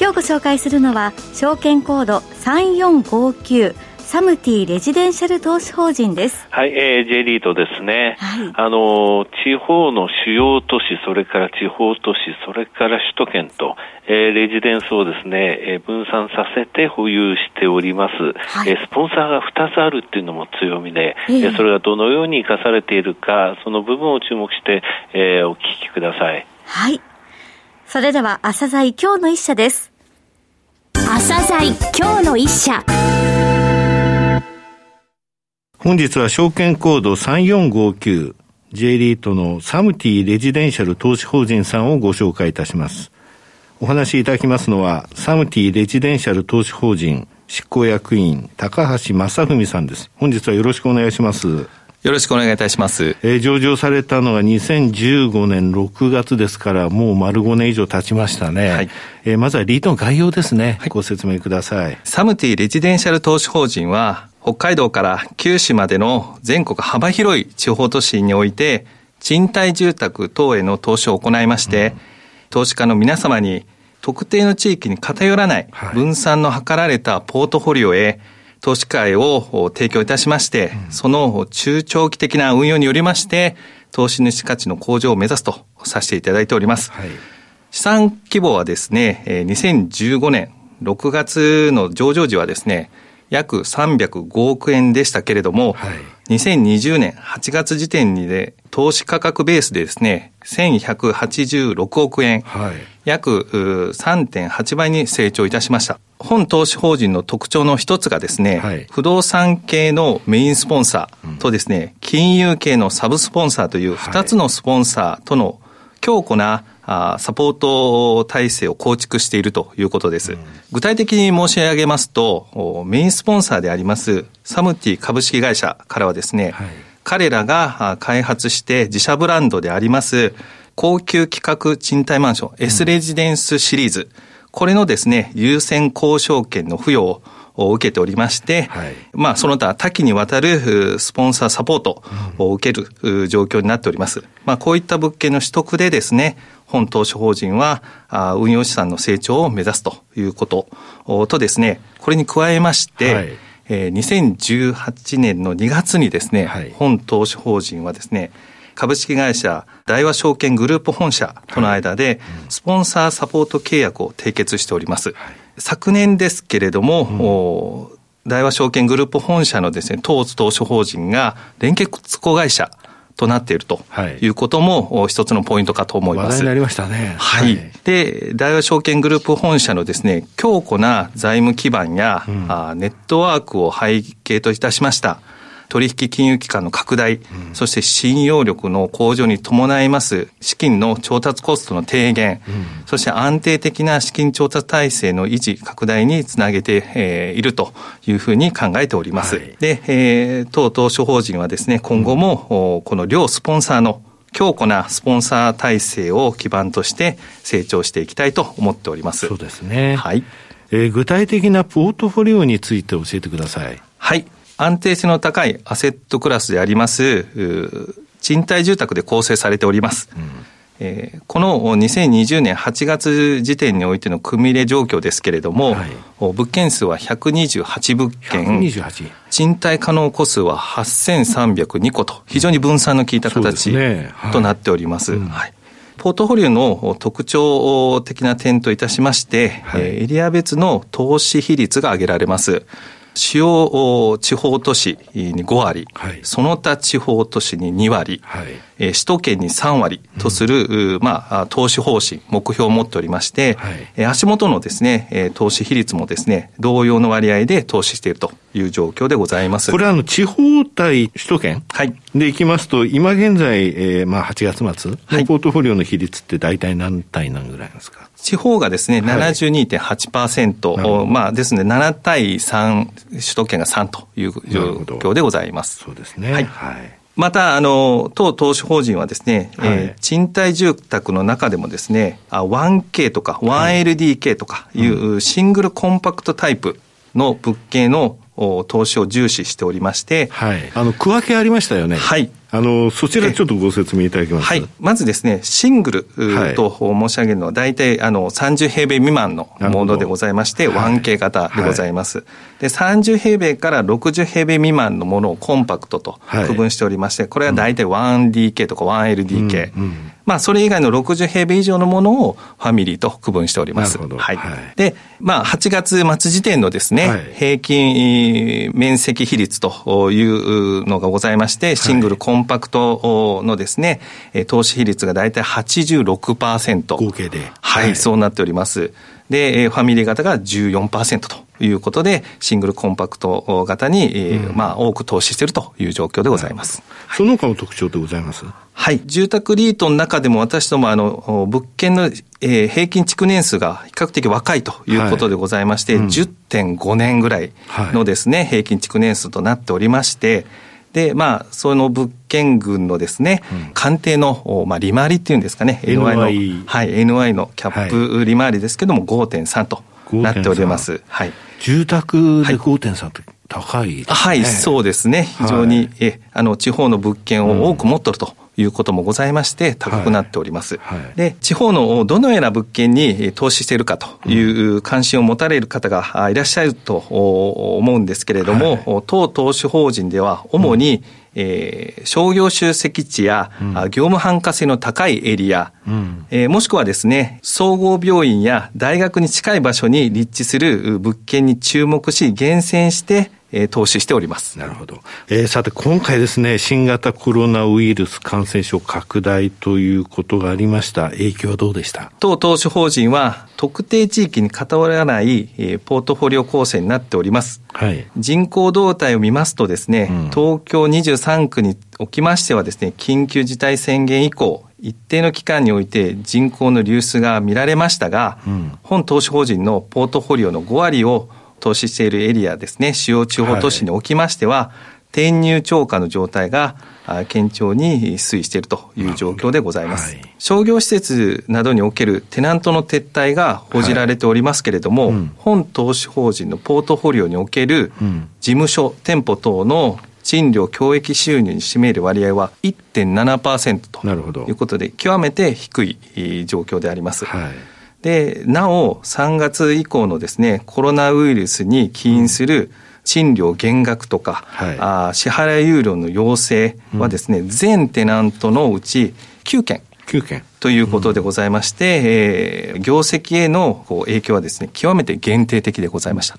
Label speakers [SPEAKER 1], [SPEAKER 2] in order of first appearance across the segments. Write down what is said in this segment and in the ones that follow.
[SPEAKER 1] 今日ご紹介するのは証券コード3459サムティレジデンシャル投資法人です。
[SPEAKER 2] はい、えー、J リートですね。はい、あの、地方の主要都市、それから地方都市、それから首都圏と、えー、レジデンスをですね、えー、分散させて保有しております。はい、えー、スポンサーが2つあるっていうのも強みで、えー、それがどのように生かされているか、その部分を注目して、えー、お聞きください。
[SPEAKER 1] はい。それでは、朝鮮今日の一社です。
[SPEAKER 3] 朝鮮今日の一社。
[SPEAKER 4] 本日は証券コード3459 J リートのサムティレジデンシャル投資法人さんをご紹介いたします。お話しいただきますのは、サムティレジデンシャル投資法人執行役員高橋正文さんです。本日はよろしくお願いします。
[SPEAKER 5] よろしくお願いいたします。
[SPEAKER 4] えー、上場されたのが2015年6月ですから、もう丸5年以上経ちましたね。はい、えー、まずはリートの概要ですね、はい、ご説明ください。
[SPEAKER 5] サムティレジデンシャル投資法人は、北海道から九州までの全国幅広い地方都市において、賃貸住宅等への投資を行いまして、うん、投資家の皆様に特定の地域に偏らない分散の図られたポートフォリオへ、投資会を提供いたしまして、その中長期的な運用によりまして、投資主価値の向上を目指すとさせていただいております。はい、資産規模はですね、2015年6月の上場時はですね、約305億円でしたけれども、はい、2020年8月時点にで投資価格ベースでですね、1186億円、はい、約3.8倍に成長いたしました。本投資法人の特徴の一つがですね、はい、不動産系のメインスポンサーとですね、うん、金融系のサブスポンサーという二つのスポンサーとの強固なサポート体制を構築しているということです。うん、具体的に申し上げますと、メインスポンサーでありますサムティ株式会社からはですね、はい、彼らが開発して自社ブランドであります高級企画賃貸マンション、うん、S レジデンスシリーズ、これのですね、優先交渉権の付与をを受けておりまして、はい、まあその他多岐にわたるスポンサーサポートを受ける状況になっております。まあこういった物件の取得でですね、本投資法人は運用資産の成長を目指すということとですね、これに加えまして、はいえー、2018年の2月にですね、はい、本投資法人はですね、株式会社大和証券グループ本社との間で、スポンサーサポート契約を締結しております。はい。昨年ですけれども、うん、大和証券グループ本社のですね、当投資法人が連結子会社となっているということも一つのポイントかと思います。話
[SPEAKER 4] 題になりましたね。
[SPEAKER 5] はい。はい、で、大和証券グループ本社のですね、強固な財務基盤や、うん、ネットワークを背景といたしました、取引金融機関の拡大、うん、そして信用力の向上に伴います資金の調達コストの低減、うん、そして安定的な資金調達体制の維持、拡大につなげて、えー、いるというふうに考えております。はい、で、えー、当当初法人はですね、今後も、この両スポンサーの強固なスポンサー体制を基盤として成長していきたいと思っております。
[SPEAKER 4] そうですね。
[SPEAKER 5] はい。
[SPEAKER 4] えー、具体的なポートフォリオについて教えてください。
[SPEAKER 5] はい。安定性の高いアセットクラスであります、賃貸住宅で構成されております。うん。えー、この2020年8月時点においての組入れ状況ですけれども、はい、物件数は128物件、128賃貸可能戸数は8302個と、非常に分散の効いた形、ね。はい、となっております。うん。はい。ポートフォリオの特徴的な点といたしまして、はい、エリア別の投資比率が挙げられます。主要地方都市に5割、はい、その他地方都市に2割、はい、えー、首都圏に3割とする、うん、まあ、投資方針、目標を持っておりまして、はい、えー、足元のですね、えー、投資比率もですね、同様の割合で投資しているという状況でございます。
[SPEAKER 4] これはあの、地方対首都圏はい。でいきますと、今現在、えー、まあ、8月末のポートフォリオの比率って大体何対何ぐらいなんですか、
[SPEAKER 5] 地方がですね、72.8%、はい、まあですね、7対3、首都圏が3という状況でございます。
[SPEAKER 4] そうですね。はい。はい、
[SPEAKER 5] また、あの、当投資法人はですね、はい、えー、賃貸住宅の中でもですね、1K とか 1LDK とかいうシングルコンパクトタイプの物件の投資を重視しておりまして、
[SPEAKER 4] はい。あの、区分けありましたよね。
[SPEAKER 5] はい。
[SPEAKER 4] あの、そちらちょっとご説明いただけます？か。
[SPEAKER 5] はい。まずですね、シングルと申し上げるのは、大体、あの、30平米未満のものでございまして、1K 型でございます。はい、で、30平米から60平米未満のものをコンパクトと区分しておりまして、これは大体 1DK とか 1LDK。うんうんまあ、それ以外の60平米以上のものをファミリーと区分しております。はい。はい、で、まあ、8月末時点のですね、はい、平均面積比率というのがございまして、シングルコンパクトのですね、投資比率が大体86%。
[SPEAKER 4] 合計で。
[SPEAKER 5] はい、はい、そうなっております。で、ファミリー型が14%ということで、シングルコンパクト型に、うん、まあ、多く投資しているという状況でございます。
[SPEAKER 4] その他の特徴でございます？
[SPEAKER 5] はい。住宅リートの中でも私ども、あの、物件の、えー、平均築年数が比較的若いということでございまして、はいうん、10.5年ぐらいのですね、はい、平均築年数となっておりまして、で、まあ、その物件群のですね、うん、鑑定の、まあ、利回りっていうんですかね、NY の、はい、NY のキャップ利回りですけども、5.3となっております。はい。
[SPEAKER 4] 住宅で5.3って高い、ね、
[SPEAKER 5] はい、そうですね。非常に、はい、え、あの、地方の物件を多く持っとると。いうこともございまして、高くなっております。はい。はい、で、地方のどのような物件に投資しているかという関心を持たれる方がいらっしゃると思うんですけれども、はい、当投資法人では主に、うん。えー、商業集積地や、うん、業務繁華性の高いエリア、うん、えー、もしくはですね、総合病院や大学に近い場所に立地する物件に注目し、厳選して、えー、投資しております。
[SPEAKER 4] なるほど。えー、さて、今回ですね、新型コロナウイルス感染症拡大ということがありました。影響はどうでした？
[SPEAKER 5] 当投資法人は、特定地域に偏らない、えー、ポートフォリオ構成になっております。はい。人口動態を見ますとですね、うん、東京23区におきましてはですね、緊急事態宣言以降、一定の期間において人口の流出が見られましたが、うん、本投資法人のポートフォリオの5割を投資しているエリアですね、主要地方都市におきましては、はい、転入超過の状態が堅調に推移しているという状況でございます。はい、商業施設などにおけるテナントの撤退が報じられておりますけれども、はい。うん、本投資法人のポートフォリオにおける事務所、店舗等の賃料教益収入に占める割合は1.7%ということで、極めて低い状況であります。はいで、なお、3月以降のですね、コロナウイルスに起因する賃料減額とか、はい、あ支払い有料の要請はですね、うん、全テナントのうち9件。
[SPEAKER 4] 9件。
[SPEAKER 5] ということでございまして、うん、えー、業績への影響はですね、極めて限定的でございました。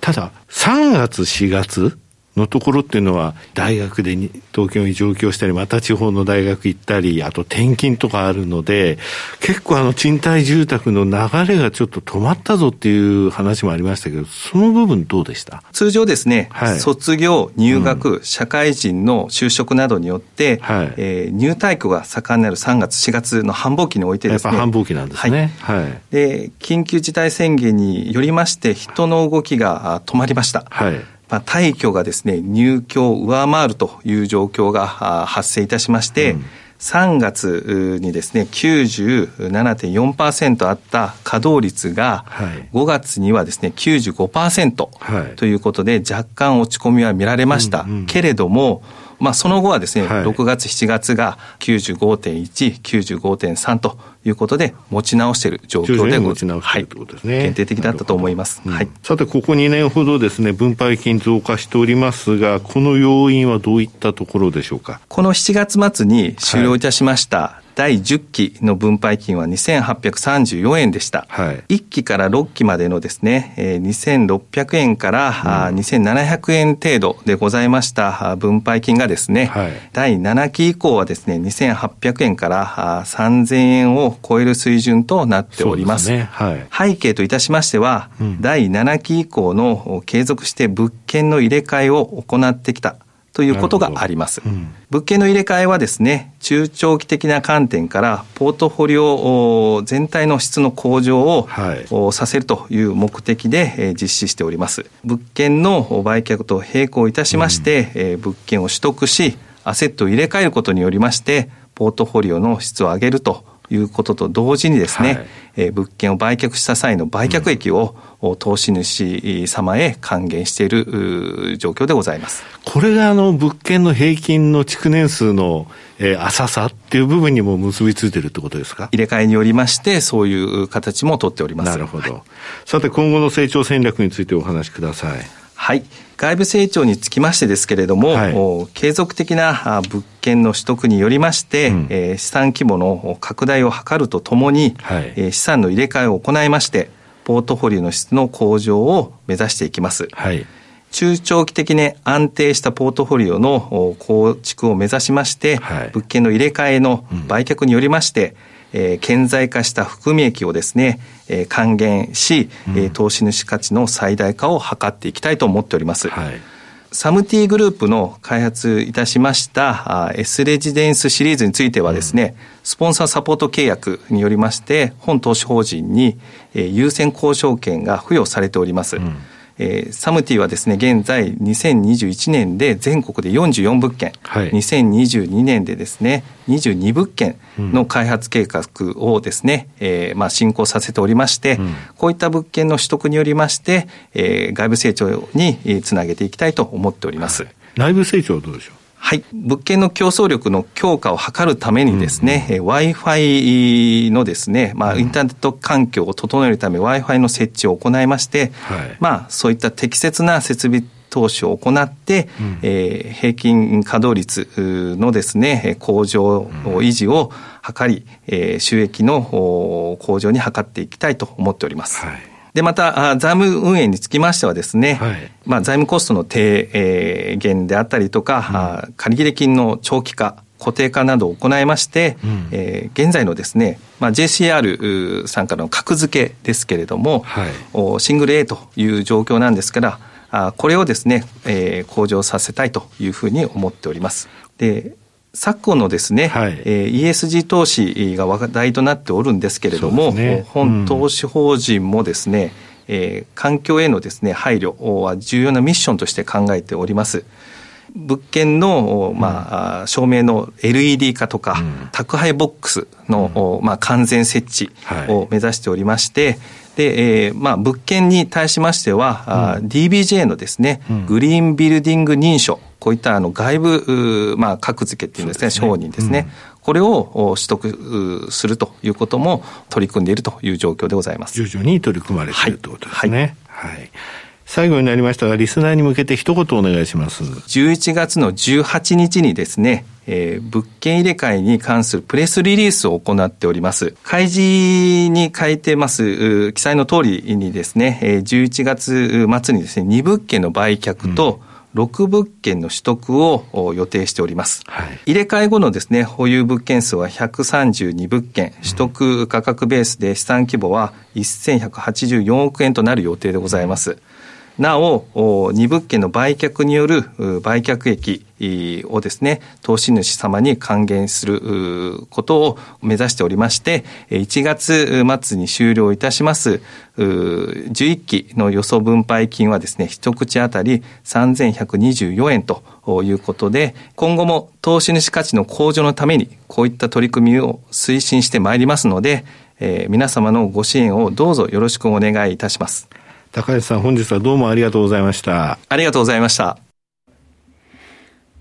[SPEAKER 4] ただ、3月、4月、のところっていうのは、大学で東京に上京したり、また地方の大学行ったり、あと転勤とかあるので、結構あの賃貸住宅の流れがちょっと止まったぞっていう話もありましたけど、その部分どうでした？
[SPEAKER 5] 通常ですね、はい、卒業、入学、うん、社会人の就職などによって、はい、えー、入退去が盛んになる3月、4月の繁忙期においてですね。
[SPEAKER 4] やっぱ繁忙期なんですね。
[SPEAKER 5] はい。はい、で、緊急事態宣言によりまして、人の動きが止まりました。はい。まあ、退去がですね、入居を上回るという状況が発生いたしまして、うん、3月にですね、97.4%あった稼働率が、5月にはですね、95%ということで、若干落ち込みは見られました。けれども、まあ、その後はですね、はい、6月、7月が95.1、95.3ということで、持ち直している状況で
[SPEAKER 4] 持ち直しているということですね、
[SPEAKER 5] はい、限定的だったと思います。はい、
[SPEAKER 4] さて、ここ2年ほどですね、分配金増加しておりますが、この要因はどういったところでしょうか？
[SPEAKER 5] この7月末に終了いたしました、第10期の分配金は2834円でした。はい、1期から6期までのですね、え2600円から、うん、2700円程度でございました分配金がですね、はい、第7期以降はですね、2800円から3000円を超える水準となっております。すね。はい、背景といたしましては、うん、第7期以降の継続して物件の入れ替えを行ってきたということがあります。うん、物件の入れ替えはですね、中長期的な観点からポートフォリオ全体の質の向上を、はい、させるという目的で実施しております。物件の売却と並行いたしまして、うん、物件を取得し、アセットを入れ替えることによりまして、ポートフォリオの質を上げるということと同時にですね、はい、えー、物件を売却した際の売却益を、うん、投資主様へ還元している状況でございます。
[SPEAKER 4] これがあの物件の平均の築年数の、えー、浅さっていう部分にも結びついてるってことですか？
[SPEAKER 5] 入れ替えによりまして、そういう形も取っております。
[SPEAKER 4] なるほど。はい、さて今後の成長戦略についてお話しください。
[SPEAKER 5] はい。外部成長につきましてですけれども、はい、継続的な物件の取得によりまして、うん、えー、資産規模の拡大を図るとともに、はい、えー、資産の入れ替えを行いまして、ポートフォリオの質の向上を目指していきます。はい、中長期的に安定したポートフォリオの構築を目指しまして、はい、物件の入れ替えの売却によりまして、うんえー、顕在化した含み益をですね、えー、還元し、うん、投資主価値の最大化を図っていきたいと思っております。はい、サムティグループの開発いたしましたあ S レジデンスシリーズについてはですね、うん、スポンサーサポート契約によりまして、本投資法人に、えー、優先交渉権が付与されております。うんえー、サムティはですね、現在2021年で全国で44物件、はい、2022年でですね、22物件の開発計画をですね、うん、えー、まあ進行させておりまして、うん、こういった物件の取得によりまして、えー、外部成長につなげていきたいと思っております。はい、
[SPEAKER 4] 内部成長はどうでしょう？
[SPEAKER 5] はい。物件の競争力の強化を図るためにですね、うん、Wi-Fi のですね、まあ、インターネット環境を整えるため Wi-Fi の設置を行いまして、はい、まあ、そういった適切な設備投資を行って、うん、えー、平均稼働率のですね、向上、維持を図り、えー、収益の向上に図っていきたいと思っております。はいで、また、財務運営につきましてはですね、はい、まあ、財務コストの低減であったりとか、うん、借入金の長期化、固定化などを行いまして、うん、えー、現在のですね、まあ、JCR さんからの格付けですけれども、はい、シングル A という状況なんですから、あこれをですね、えー、向上させたいというふうに思っております。で、昨今のですね、はい、えー、ESG 投資が話題となっておるんですけれども、ね、本投資法人もですね、うん、えー、環境へのですね、配慮は重要なミッションとして考えております。物件の、まあ、照明の LED 化とか、うん、宅配ボックスの、まあ、完全設置を目指しておりまして、はいで、えー、まあ、物件に対しましては、うん、DBJ のですね、うん、グリーンビルディング認証、こういったあの外部、まあ、格付けっていうんですね、すね承認ですね。うん、これを取得するということも取り組んでいるという状況でございます。
[SPEAKER 4] 徐々に取り組まれているということですね。はい、はい最後になりましたが、リスナーに向けて一言お願いします。
[SPEAKER 5] 11月の18日にですね、えー、物件入れ替えに関するプレスリリースを行っております。開示に書いてます、記載の通りにですね、11月末にですね、2物件の売却と、6物件の取得を予定しております。はい、入れ替え後のですね、保有物件数は132物件、取得価格ベースで資産規模は1184億円となる予定でございます。うんなお、2物件の売却による売却益をですね、投資主様に還元することを目指しておりまして、1月末に終了いたします11期の予想分配金はですね、一口当たり3124円ということで、今後も投資主価値の向上のために、こういった取り組みを推進してまいりますので、皆様のご支援をどうぞよろしくお願いいたします。
[SPEAKER 4] 高橋さん、本日はどうもありがとうございました。
[SPEAKER 5] ありがとうございました。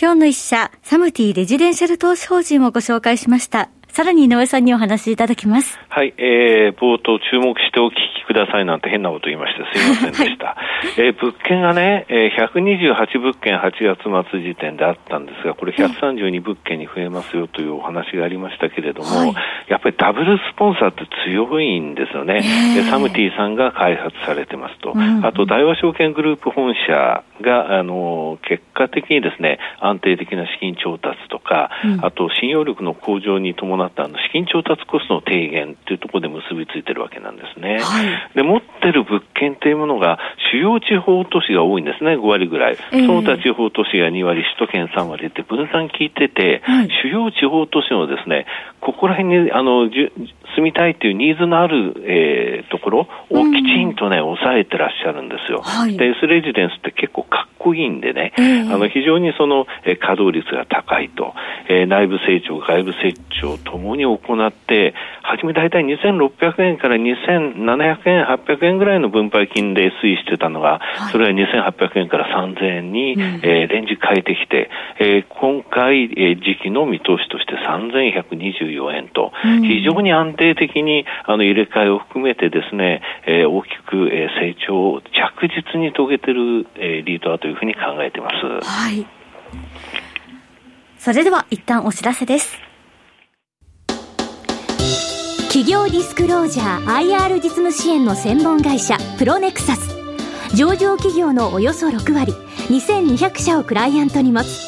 [SPEAKER 1] 今日の一社、サムティレジデンシャル投資法人をご紹介しました。さらに井上さんにお話しいただきます。
[SPEAKER 2] はい、えー、冒頭注目してお聞きくださいなんて変なこと言いましてすいませんでした。はい、えー、物件がね、えー、128物件8月末時点であったんですが、これ132物件に増えますよというお話がありましたけれども、はい、やっぱりダブルスポンサーって強いんですよね。でサムティさんが開発されてますと。うん、あと、大和証券グループ本社が、あの、結果的にですね、安定的な資金調達とか、うん、あと、信用力の向上に伴ったあの資金調達コストの低減というところで結びついてるわけなんですね。はい、で、持ってる物件というものが主要地方都市が多いんですね、5割ぐらい。その他地方都市が2割、首都圏3割って分散効いてて、はい、主要地方都市のですね、ここら辺にあの住みたいというニーズのある、えー、ところをきちんとね、抑えてらっしゃるんですよ。はい、で、S レジデンスって結構かっこいいんでね、えー、あの非常にその、えー、稼働率が高いと、えー、内部成長、外部成長ともに行って、初め大体2600円から2700円、800円ぐらいの分配金で推移してたのが、はい、それが2800円から3000円に、うん、えー、レンジ変えてきて、えー、今回、えー、時期の見通しとして3124円と、うん、非常に安定的にあの入れ替えを含めてですね、えー、大きく、えー、成長を着実に遂げてる、えー、リードだというふうに考えてます。はい。
[SPEAKER 1] それでは一旦お知らせです。
[SPEAKER 3] 企業ディスクロージャー IR 実務支援の専門会社プロネクサス上場企業のおよそ6割2200社をクライアントに持つ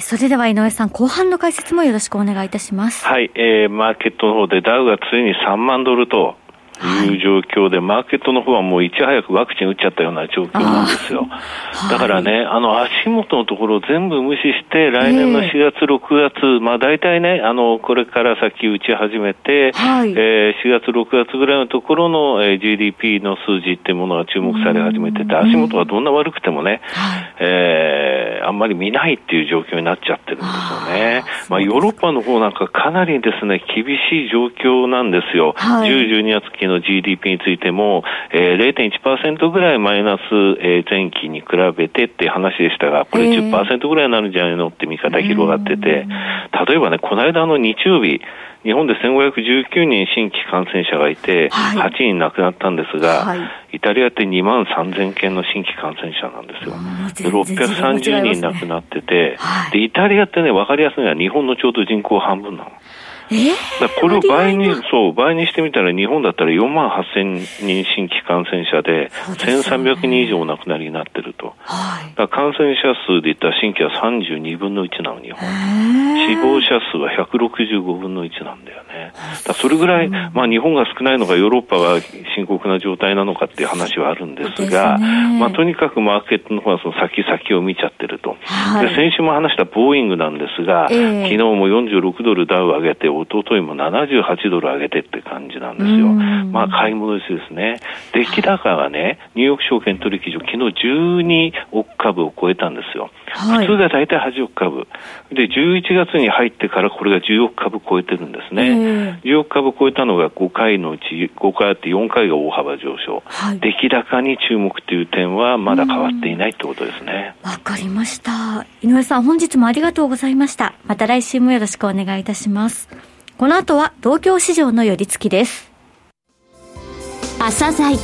[SPEAKER 1] それでは井上さん、後半の解説もよろしくお願いいたします。
[SPEAKER 2] はい、えー、マーケットの方でダウがついに3万ドルという状況で、はい、マーケットの方はもういち早くワクチン打っちゃったような状況なんですよ。だからね、あの足元のところを全部無視して、来年の4月、6月、まあ大体ね、あの、これから先打ち始めて、はい、えー、4月、6月ぐらいのところの、えー、GDP の数字っていうものが注目され始めてて、足元はどんな悪くてもね、はい、えー、あんまり見ないっていう状況になっちゃってるんですよね。まあヨーロッパの方なんかかなりですね、厳しい状況なんですよ。はい、10、12月期の GDP についても、えー、0.1%ぐらいマイナス、えー、前期に比べてって話でしたが、これ10%ぐらいになるんじゃないのって見方広がってて、例えばね、この間の日曜日、日本で1519人新規感染者がいて、8人亡くなったんですが、はい、イタリアって2万3000件の新規感染者なんですよ。で630人亡くなってて、はい、で、イタリアってね、わかりやすいのは日本のちょうど人口半分なの。えこれを倍に、そう、倍にしてみたら日本だったら4万8000人新規感染者で、1300人以上お亡くなりになってると。はい、感染者数で言ったら新規は32分の1なの、日本。死亡者数は165分の1なんだよね。だそれぐらい、まあ日本が少ないのかヨーロッパが深刻な状態なのかっていう話はあるんですが、すまあとにかくマーケットの方はその先々を見ちゃってると。はい、で先週も話したボーイングなんですが、えー、昨日も46ドルダウ上げて、一昨日も78ドル上げてって感じなんですよ。まあ、買い戻しですね。出来高がね、ニューヨーク証券取引所、昨日12億株を超えたんですよ。はい、普通が大体8億株。で、11月に入ってからこれが10億株超えてるんですね。10億株超えたのが5回のうち、5回あって4回が大幅上昇。はい、出来高に注目という点はまだ変わっていないってことですね。
[SPEAKER 1] わかりました。井上さん、本日もありがとうございました。また来週もよろしくお願いいたします。この後は東京市場の寄り付きです
[SPEAKER 3] 朝鮮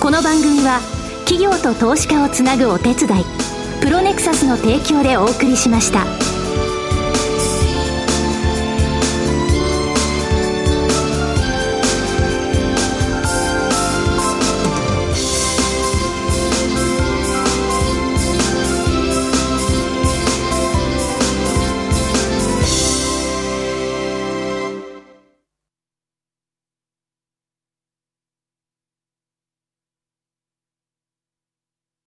[SPEAKER 3] この番組は企業と投資家をつなぐお手伝いプロネクサスの提供でお送りしました。